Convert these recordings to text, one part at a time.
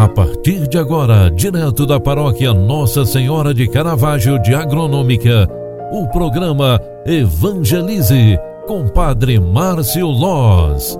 A partir de agora, direto da paróquia Nossa Senhora de Caravaggio de Agronômica, o programa Evangelize com Padre Márcio Loz.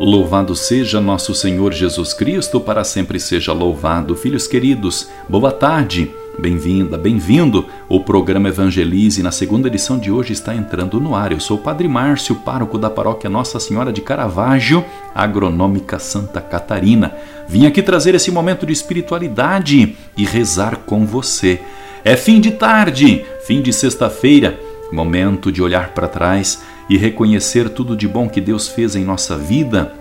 Louvado seja nosso Senhor Jesus Cristo, para sempre seja louvado. Filhos queridos, boa tarde. Bem-vinda, bem-vindo. O programa Evangelize, na segunda edição de hoje, está entrando no ar. Eu sou o Padre Márcio, pároco da paróquia Nossa Senhora de Caravaggio, agronômica Santa Catarina. Vim aqui trazer esse momento de espiritualidade e rezar com você. É fim de tarde, fim de sexta-feira, momento de olhar para trás e reconhecer tudo de bom que Deus fez em nossa vida,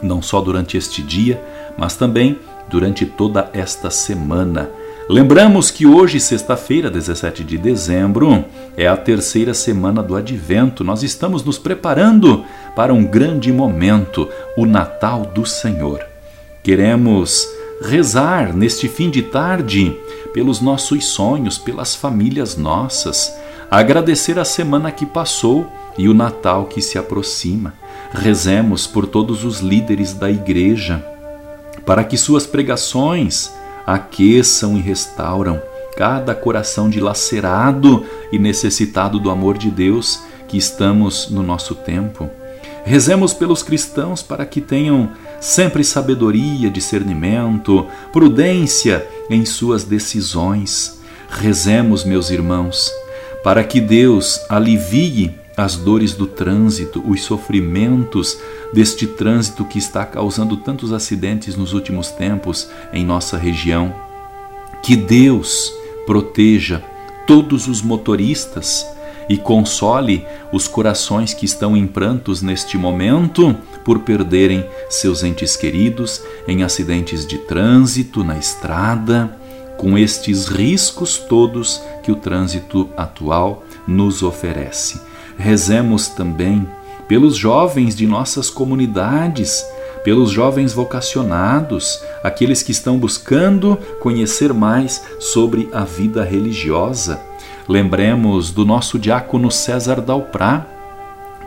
não só durante este dia, mas também durante toda esta semana. Lembramos que hoje, sexta-feira, 17 de dezembro, é a terceira semana do Advento. Nós estamos nos preparando para um grande momento, o Natal do Senhor. Queremos rezar neste fim de tarde pelos nossos sonhos, pelas famílias nossas, agradecer a semana que passou e o Natal que se aproxima. Rezemos por todos os líderes da igreja, para que suas pregações aqueçam e restauram cada coração dilacerado e necessitado do amor de Deus que estamos no nosso tempo. Rezemos pelos cristãos para que tenham sempre sabedoria, discernimento, prudência em suas decisões. Rezemos, meus irmãos, para que Deus alivie as dores do trânsito, os sofrimentos deste trânsito que está causando tantos acidentes nos últimos tempos em nossa região. Que Deus proteja todos os motoristas e console os corações que estão em prantos neste momento por perderem seus entes queridos em acidentes de trânsito na estrada, com estes riscos todos que o trânsito atual nos oferece. Rezemos também pelos jovens de nossas comunidades, pelos jovens vocacionados, aqueles que estão buscando conhecer mais sobre a vida religiosa. Lembremos do nosso diácono César Dalprá,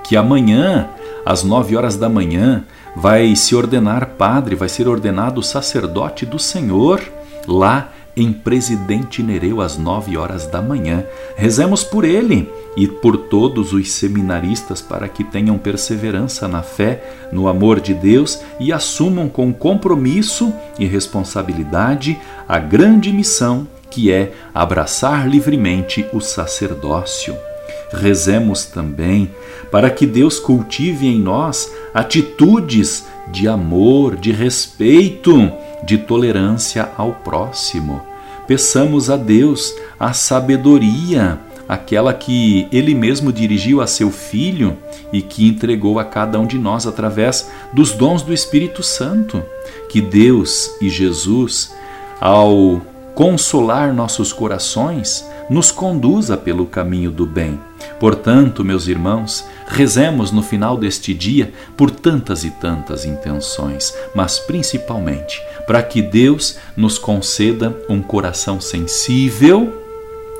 que amanhã, às nove horas da manhã, vai se ordenar padre, vai ser ordenado sacerdote do Senhor lá em Presidente Nereu às nove horas da manhã. Rezemos por ele e por todos os seminaristas para que tenham perseverança na fé, no amor de Deus e assumam com compromisso e responsabilidade a grande missão que é abraçar livremente o sacerdócio. Rezemos também para que Deus cultive em nós atitudes de amor, de respeito, de tolerância ao próximo. Peçamos a Deus a sabedoria, aquela que Ele mesmo dirigiu a seu Filho e que entregou a cada um de nós através dos dons do Espírito Santo. Que Deus e Jesus, ao consolar nossos corações, nos conduza pelo caminho do bem. Portanto, meus irmãos, rezemos no final deste dia por tantas e tantas intenções, mas principalmente para que Deus nos conceda um coração sensível,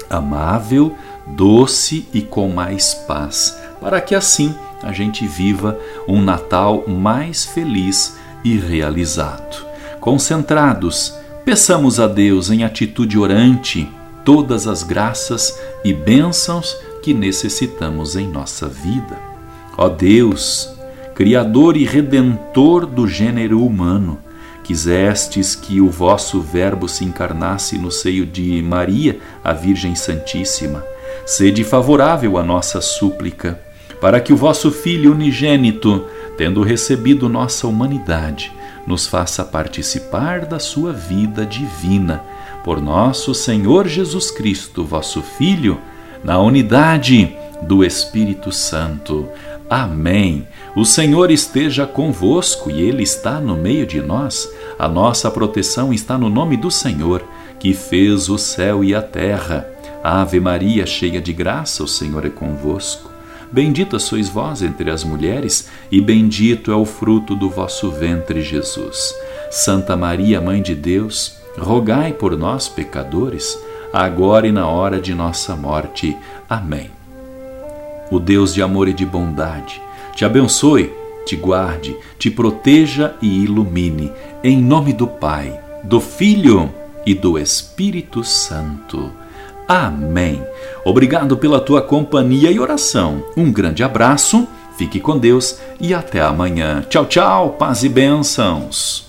amável, doce e com mais paz, para que assim a gente viva um Natal mais feliz e realizado. Concentrados, peçamos a Deus em atitude orante todas as graças e bênçãos que necessitamos em nossa vida. Ó Deus, Criador e Redentor do gênero humano, quisestes que o vosso Verbo se encarnasse no seio de Maria, a Virgem Santíssima. Sede favorável à nossa súplica, para que o vosso Filho unigênito, tendo recebido nossa humanidade, nos faça participar da sua vida divina por nosso Senhor Jesus Cristo, vosso Filho, na unidade do Espírito Santo. Amém. O Senhor esteja convosco e Ele está no meio de nós. A nossa proteção está no nome do Senhor, que fez o céu e a terra. Ave Maria, cheia de graça, o Senhor é convosco. Bendita sois vós entre as mulheres, e bendito é o fruto do vosso ventre, Jesus. Santa Maria, Mãe de Deus, rogai por nós, pecadores, agora e na hora de nossa morte. Amém. O Deus de amor e de bondade te abençoe te guarde, te proteja e ilumine. Em nome do Pai, do Filho e do Espírito Santo. Amém. Obrigado pela tua companhia e oração. Um grande abraço, fique com Deus e até amanhã. Tchau, tchau, paz e bênçãos.